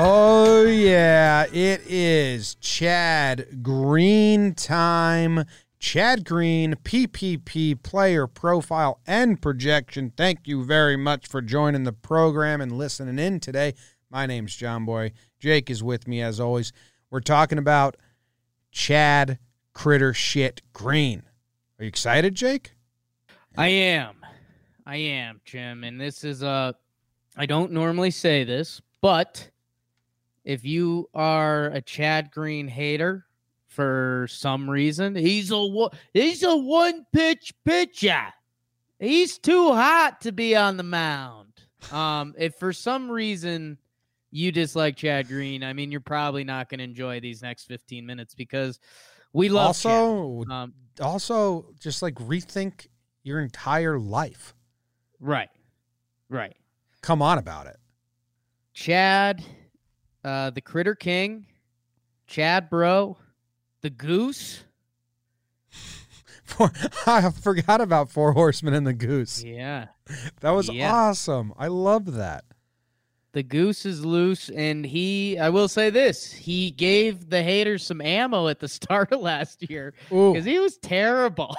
Oh, yeah. It is Chad Green time. Chad Green, PPP player profile and projection. Thank you very much for joining the program and listening in today. My name's John Boy. Jake is with me as always. We're talking about Chad Critter Shit Green. Are you excited, Jake? I am. I am, Jim. And this is a, I don't normally say this, but if you are a Chad Green hater for some reason, he's a he's a one pitch pitcher. He's too hot to be on the mound. Um, if for some reason you dislike Chad Green, I mean, you're probably not going to enjoy these next 15 minutes because we love also um, also just like rethink your entire life. Right. Right. Come on about it. Chad, uh, the Critter King, Chad Bro, the Goose. I forgot about Four Horsemen and the Goose. Yeah. That was yeah. awesome. I love that. The goose is loose, and he, I will say this, he gave the haters some ammo at the start of last year because he was terrible.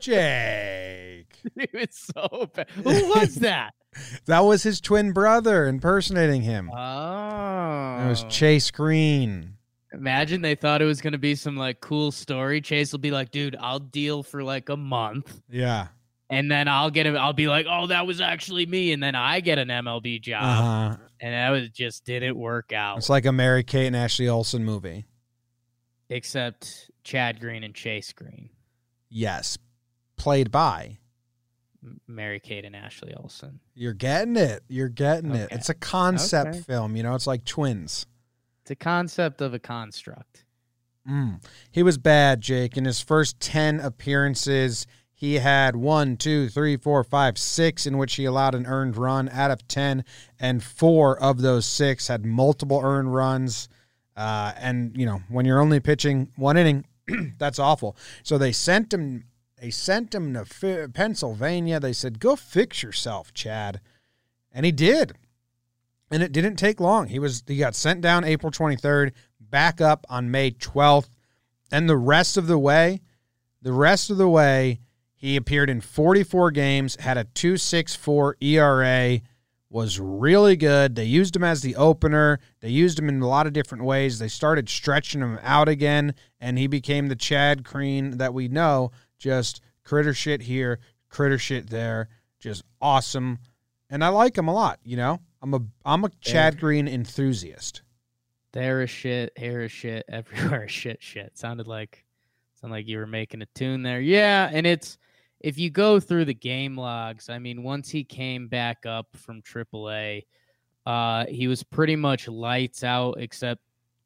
Jake. he was so bad. Who was that? That was his twin brother impersonating him. Oh. It was Chase Green. Imagine they thought it was going to be some like cool story. Chase will be like, dude, I'll deal for like a month. Yeah and then I'll get him. I'll be like, "Oh, that was actually me," and then I get an MLB job, uh-huh. and that was just didn't work out. It's like a Mary Kate and Ashley Olsen movie, except Chad Green and Chase Green. Yes, played by Mary Kate and Ashley Olsen. You're getting it. You're getting okay. it. It's a concept okay. film. You know, it's like twins. It's a concept of a construct. Mm. He was bad, Jake. In his first ten appearances he had one, two, three, four, five, six in which he allowed an earned run out of 10, and four of those six had multiple earned runs. Uh, and, you know, when you're only pitching one inning, that's awful. So they sent him. They sent him to Pennsylvania. They said, "Go fix yourself, Chad," and he did. And it didn't take long. He was he got sent down April 23rd, back up on May 12th, and the rest of the way, the rest of the way, he appeared in 44 games, had a 2.64 ERA, was really good. They used him as the opener. They used him in a lot of different ways. They started stretching him out again, and he became the Chad Green that we know. Just critter shit here, critter shit there. Just awesome. And I like him a lot, you know? I'm a I'm a Chad Green enthusiast. There is shit, here is shit, everywhere is shit shit. Sounded like sounded like you were making a tune there. Yeah, and it's if you go through the game logs, I mean, once he came back up from AAA, uh, he was pretty much lights out, except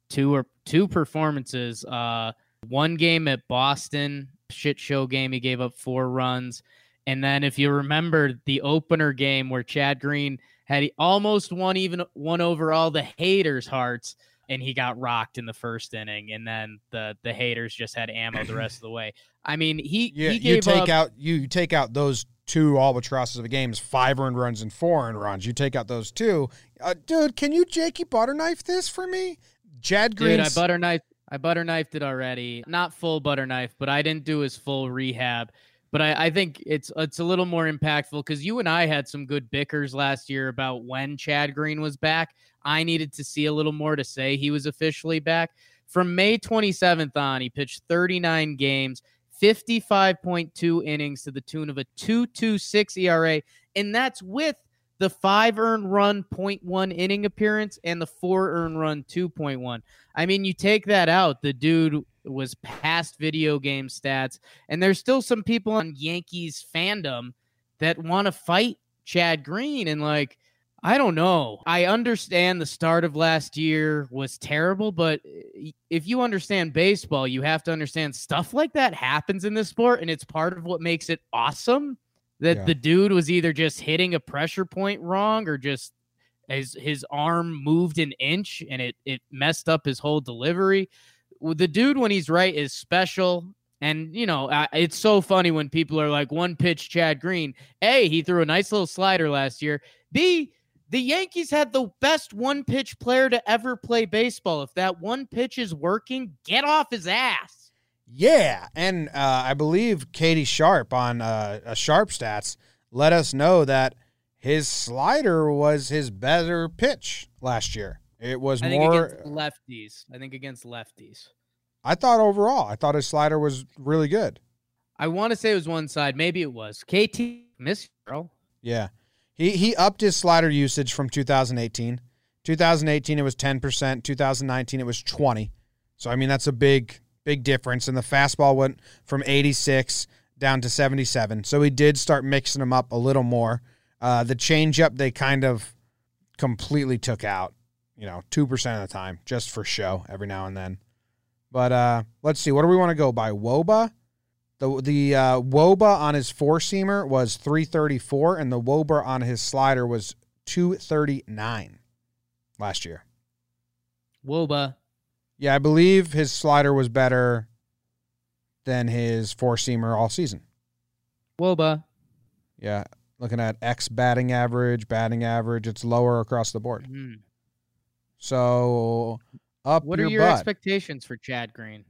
two or two performances. Uh, one game at Boston, shit show game, he gave up four runs, and then if you remember the opener game where Chad Green had almost won even won over all the haters' hearts and he got rocked in the first inning, and then the the haters just had ammo the rest of the way. I mean, he yeah, he you take up, out you take out those two albatrosses of the games, five earned runs and four earned runs. You take out those two, uh, dude. Can you Jakey butter knife this for me, Chad Green? Dude, I butter knife. I butter knifed it already. Not full butter knife, but I didn't do his full rehab. But I, I think it's it's a little more impactful because you and I had some good bickers last year about when Chad Green was back. I needed to see a little more to say he was officially back. From May 27th on, he pitched 39 games, 55.2 innings to the tune of a 2.26 ERA, and that's with the five earned run 0.1 inning appearance and the four earned run 2.1. I mean, you take that out, the dude was past video game stats, and there's still some people on Yankees fandom that want to fight Chad Green and like I don't know. I understand the start of last year was terrible, but uh, if you understand baseball, you have to understand stuff like that happens in this sport, and it's part of what makes it awesome. That yeah. the dude was either just hitting a pressure point wrong or just his his arm moved an inch and it it messed up his whole delivery. The dude when he's right is special. And you know, it's so funny when people are like, "One pitch, Chad Green." A, he threw a nice little slider last year. B, The Yankees had the best one pitch player to ever play baseball. If that one pitch is working, get off his ass. Yeah, and uh, I believe Katie Sharp on uh, a Sharp Stats let us know that his slider was his better pitch last year. It was I more against lefties. I think against lefties. I thought overall, I thought his slider was really good. I want to say it was one side. Maybe it was. KT, miss girl. Yeah. He he upped his slider usage from 2018. 2018 it was 10%, 2019 it was 20. So I mean that's a big big difference and the fastball went from 86 down to 77. So he did start mixing them up a little more. Uh, the changeup they kind of completely took out, you know, 2% of the time just for show every now and then. But uh, let's see, what do we want to go by? Woba? The the uh, Woba on his four seamer was 334, and the Woba on his slider was 239 last year. Woba. Yeah, I believe his slider was better than his four seamer all season. Woba. Yeah, looking at X batting average, batting average, it's lower across the board. Mhm. So up What your are your butt. expectations for Chad Green?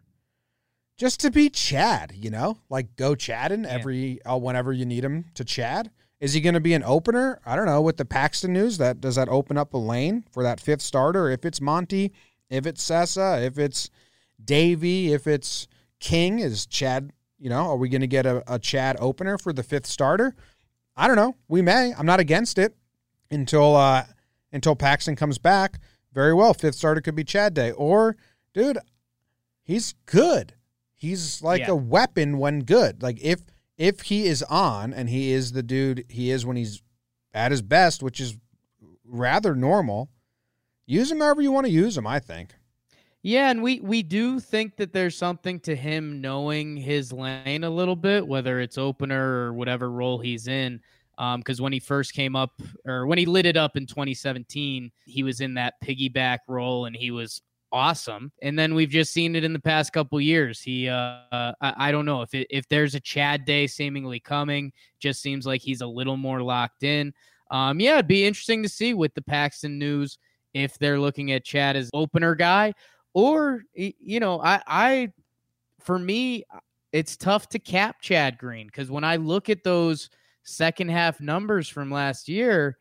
just to be Chad, you know, like go Chadding Yeah. every uh, whenever you need him to Chad. Is he going to be an opener? I don't know. With the Paxton news, that does that open up a lane for that fifth starter? If it's Monty, if it's Cessa, if it's Deivi, if it's King, is Chad? You know, are we going to get a, a Chad opener for the fifth starter? I don't know. We may. I'm not against it until uh until Paxton comes back. Very well, fifth starter could be Chad Day. Or, dude, he's good. He's like Yeah. a weapon when good. Like if if he is on and he is the dude he is when he's at his best, which is rather normal, use him however you want to use him, I think. Yeah, and we we do think that there's something to him knowing his lane a little bit, whether it's opener or whatever role he's in. Because when he first came up, or when he lit it up in 2017, he was in that piggyback role, and he was awesome. And then we've just seen it in the past couple years. He, uh, uh, I, I don't know if it, if there's a Chad day seemingly coming. Just seems like he's a little more locked in. Um, yeah, it'd be interesting to see with the Paxton news if they're looking at Chad as opener guy or you know i i for me it's tough to cap chad green because when i look at those second half numbers from last year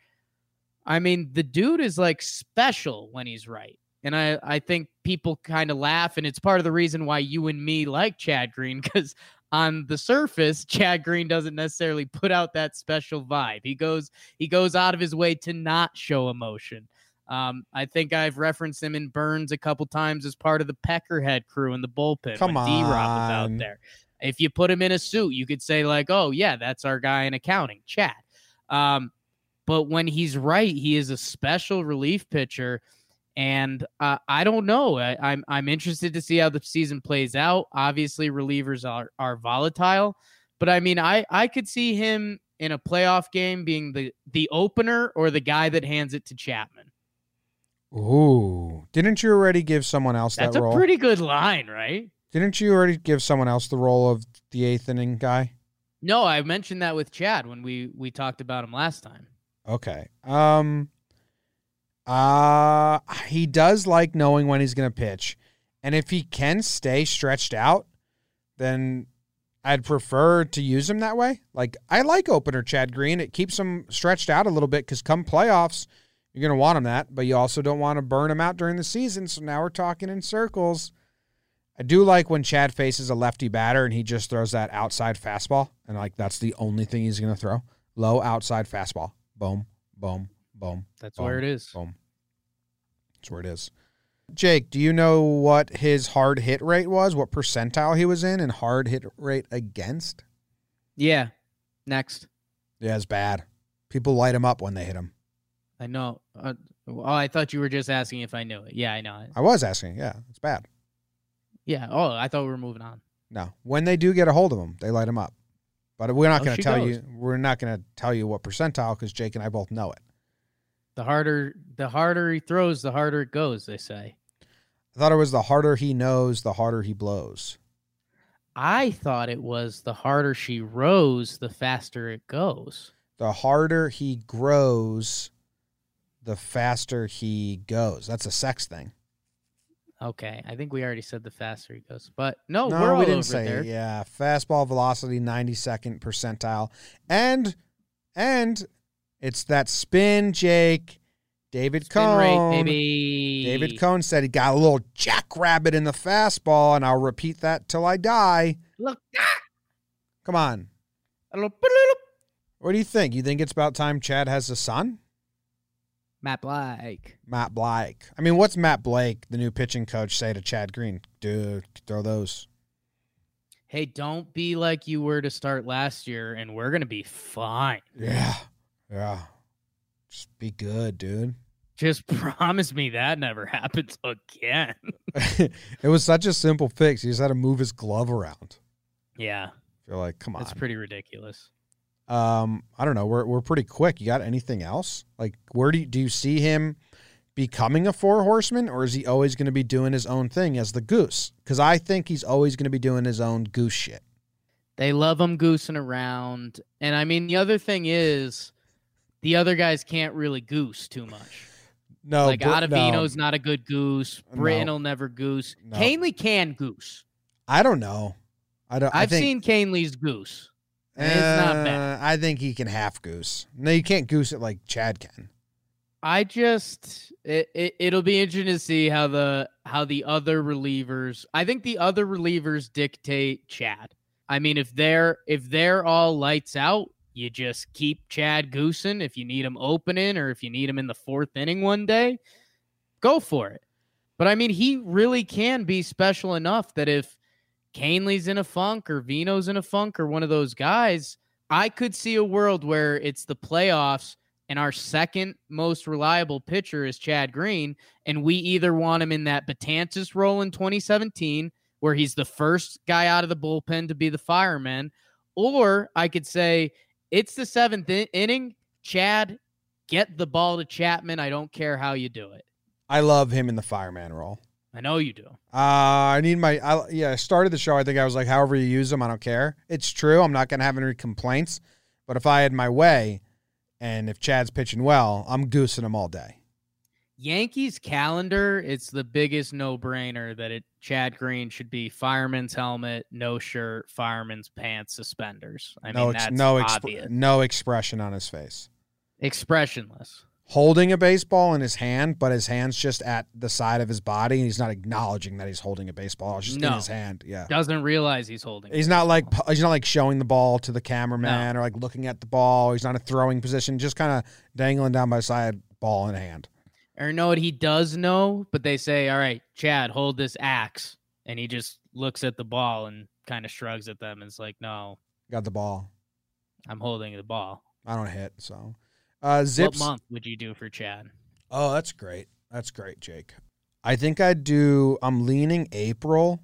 i mean the dude is like special when he's right. And i i think people kind of laugh and it's part of the reason why you and me like chad green because on the surface chad green doesn't necessarily put out that special vibe. He goes he goes out of his way to not show emotion um, I think I've referenced him in Burns a couple times as part of the Peckerhead crew in the bullpen Come when D Rob was out there. If you put him in a suit, you could say like, "Oh yeah, that's our guy in accounting, Chad." Um, but when he's right, he is a special relief pitcher, and uh, I don't know. I, I'm I'm interested to see how the season plays out. Obviously, relievers are are volatile, but I mean, I I could see him in a playoff game being the the opener or the guy that hands it to Chapman. Ooh. Didn't you already give someone else That's that role? That's a pretty good line, right? Didn't you already give someone else the role of the eighth inning guy? No, I mentioned that with Chad when we we talked about him last time. Okay. Um uh he does like knowing when he's going to pitch. And if he can stay stretched out, then I'd prefer to use him that way. Like I like opener Chad Green. It keeps him stretched out a little bit cuz come playoffs, you're going to want him that, but you also don't want to burn him out during the season. So now we're talking in circles. I do like when Chad faces a lefty batter and he just throws that outside fastball and like that's the only thing he's going to throw. Low outside fastball. Boom, boom, boom. That's boom, where it is. Boom. That's where it is. Jake, do you know what his hard hit rate was? What percentile he was in and hard hit rate against? Yeah. Next. Yeah, it's bad. People light him up when they hit him. I know. Uh, oh, I thought you were just asking if I knew it. Yeah, I know. it. I was asking. Yeah, it's bad. Yeah. Oh, I thought we were moving on. No, when they do get a hold of him, they light him up. But we're not Oh, going to tell goes. you. We're not going to tell you what percentile because Jake and I both know it. The harder the harder he throws, the harder it goes, they say. I thought it was the harder he knows, the harder he blows. I thought it was the harder she rows, the faster it goes. The harder he grows, the faster he goes. That's a sex thing. Okay, I think we already said the faster he goes, but no, No, we're all we didn't say there. it. Yeah, fastball velocity, ninety second percentile, and and it's that spin, Jake. David Spin Cone. rate, baby. David Cone said he got a little jackrabbit in the fastball, and I'll repeat that till I die. Look, Come on. a little, bloop. What do you think? You think it's about time Chad has a son? Matt Blake. Matt Blake. I mean, what's Matt Blake, the new pitching coach, say to Chad Green? Dude, throw those. Hey, don't be like you were to start last year, and we're gonna be fine. Yeah. Yeah. Just be good, dude. Just promise me that never happens again. it was such a simple fix. He just had to move his glove around. yeah, You're like, come on. It's pretty ridiculous. Um, I don't know. We're we're pretty quick. You got anything else? Like, where do you, do you see him becoming a four horseman, or is he always going to be doing his own thing as the goose? Because I think he's always going to be doing his own goose shit. They love him goosing around, and I mean the other thing is, the other guys can't really goose too much. No, like Br- Ottavino's not a good goose. no. will never goose. No. Kahnle can goose. I don't know. I don't. I I've think, seen Kahnle's goose. It's not bad. Uh, I think he can half goose. No, you can't goose it like Chad can. I just it, it it'll be interesting to see how the how the other relievers. I think the other relievers dictate Chad. I mean, if they're if they're all lights out, you just keep Chad goosing. If you need him opening or if you need him in the fourth inning one day, go for it. But I mean, he really can be special enough that if Kahnle's in a funk or Vino's in a funk or one of those guys, I could see a world where it's the playoffs and our second most reliable pitcher is Chad Green, and we either want him in that Betances role in 2017, where he's the first guy out of the bullpen to be the fireman, or I could say it's the seventh in- inning. Chad, get the ball to Chapman. I don't care how you do it. I love him in the fireman role. I know you do. Uh, I need my. I, yeah, I started the show. I think I was like, however you use them, I don't care. It's true. I'm not gonna have any complaints. But if I had my way, and if Chad's pitching well, I'm goosing him all day. Yankees calendar, it's the biggest no-brainer that it Chad Green should be fireman's helmet, no shirt, fireman's pants, suspenders. I no, mean ex- that's no, exp- obvious. no expression on his face. Expressionless. Holding a baseball in his hand, but his hand's just at the side of his body, and he's not acknowledging that he's holding a baseball. It's just in his hand. Yeah. Doesn't realize he's holding. He's not like he's not like showing the ball to the cameraman or like looking at the ball. He's not in a throwing position, just kind of dangling down by side, ball in hand. or know what he does know, but they say, "All right, Chad, hold this axe," and he just looks at the ball and kind of shrugs at them. And it's like, "No, Got the ball. I'm holding the ball." I don't hit. So, uh, zips. What month would you do for Chad? Oh, that's great. That's great, Jake. I think I'd do. I'm leaning April,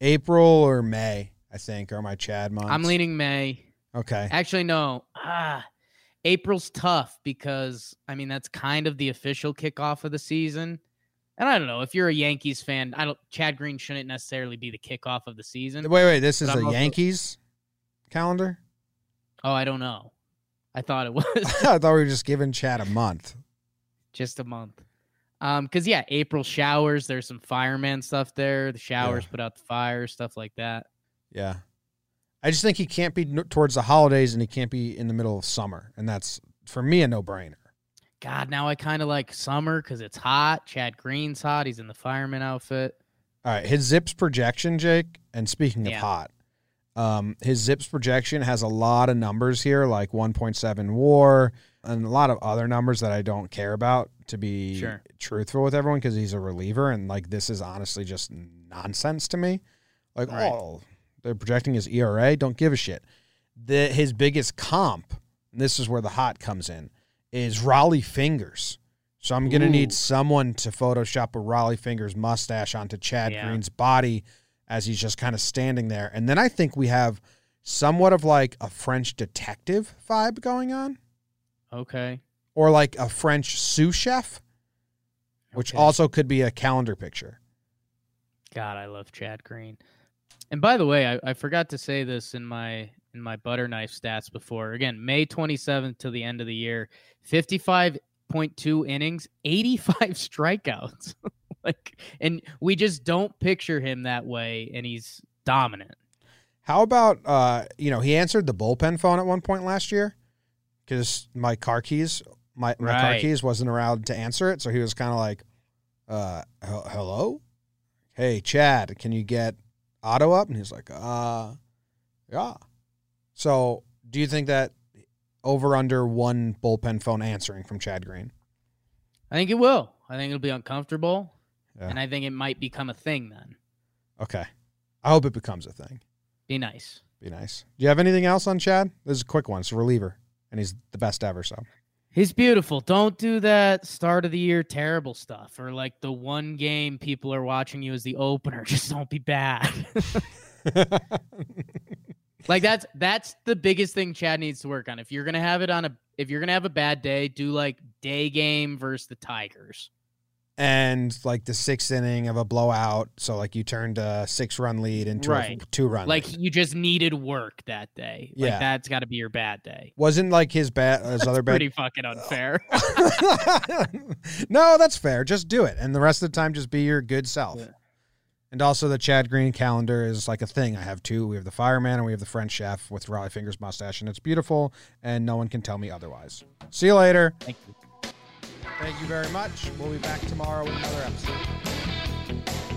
April or May. I think are my Chad months. I'm leaning May. Okay. Actually, no. Ah, April's tough because I mean that's kind of the official kickoff of the season. And I don't know if you're a Yankees fan. I don't. Chad Green shouldn't necessarily be the kickoff of the season. Wait, wait. This is a also- Yankees calendar. Oh, I don't know. I thought it was I thought we were just giving Chad a month. just a month. Um, because yeah, April showers. There's some fireman stuff there. The showers put out the fire, stuff like that. Yeah. I just think he can't be towards the holidays and he can't be in the middle of summer. And that's, for me, a no brainer. God, now I kind of like summer because it's hot. Chad Green's hot. He's in the fireman outfit. All right. His zips projection, Jake, and speaking of hot, um, his zips projection has a lot of numbers here, like 1.7 war and a lot of other numbers that I don't care about to be Sure. truthful with everyone because he's a reliever. And like, this is honestly just nonsense to me. Like, Right. oh, they're projecting his ERA. Don't give a shit. The, his biggest comp, and this is where the hot comes in, is Rollie Fingers. So I'm going to need someone to Photoshop a Rollie Fingers mustache onto Chad Yeah. Green's body as he's just kind of standing there. And then I think we have somewhat of like a French detective vibe going on, Okay. or like a French sous chef, which Okay. also could be a calendar picture. God, I love Chad Green. And by the way, I, I forgot to say this in my in my butter knife stats before. Again, May 27th to the end of the year, 55 6.2 innings, 85 strikeouts. like, and we just don't picture him that way, and he's dominant. How about uh, you know, he answered the bullpen phone at one point last year because Mike Harkey's, my, Mike Harkey's wasn't around to answer it, so he was kind of like, uh, "Hel- "Hello, hey Chad, can you get Otto up?" And he's like, "Uh, yeah." So, do you think that over under one bullpen phone answering from Chad Green? I think it will. I think it'll be uncomfortable, Yeah. and I think it might become a thing then. Okay, I hope it becomes a thing. Be nice. Be nice. Do you have anything else on Chad? This is a quick one. It's a reliever, and he's the best ever. So. He's beautiful. Don't do that start of the year terrible stuff or like the one game people are watching you as the opener. Just don't be bad. like that's that's the biggest thing Chad needs to work on. If you're gonna have it on a if you're gonna have a bad day, do like day game versus the Tigers. And like the sixth inning of a blowout, so like you turned a six run lead into Right. a two run. Like lead. you just needed work that day. Like Yeah. that's got to be your bad day. wasn't like his bad his other bad. Pretty fucking unfair. no, that's fair. Just do it, and the rest of the time, just be your good self. Yeah. And also, the Chad Green calendar is like a thing. I have two. We have the fireman and we have the French chef with Rollie Fingers mustache, and it's beautiful, and no one can tell me otherwise. See you later. Thank you. Thank you very much. We'll be back tomorrow with another episode.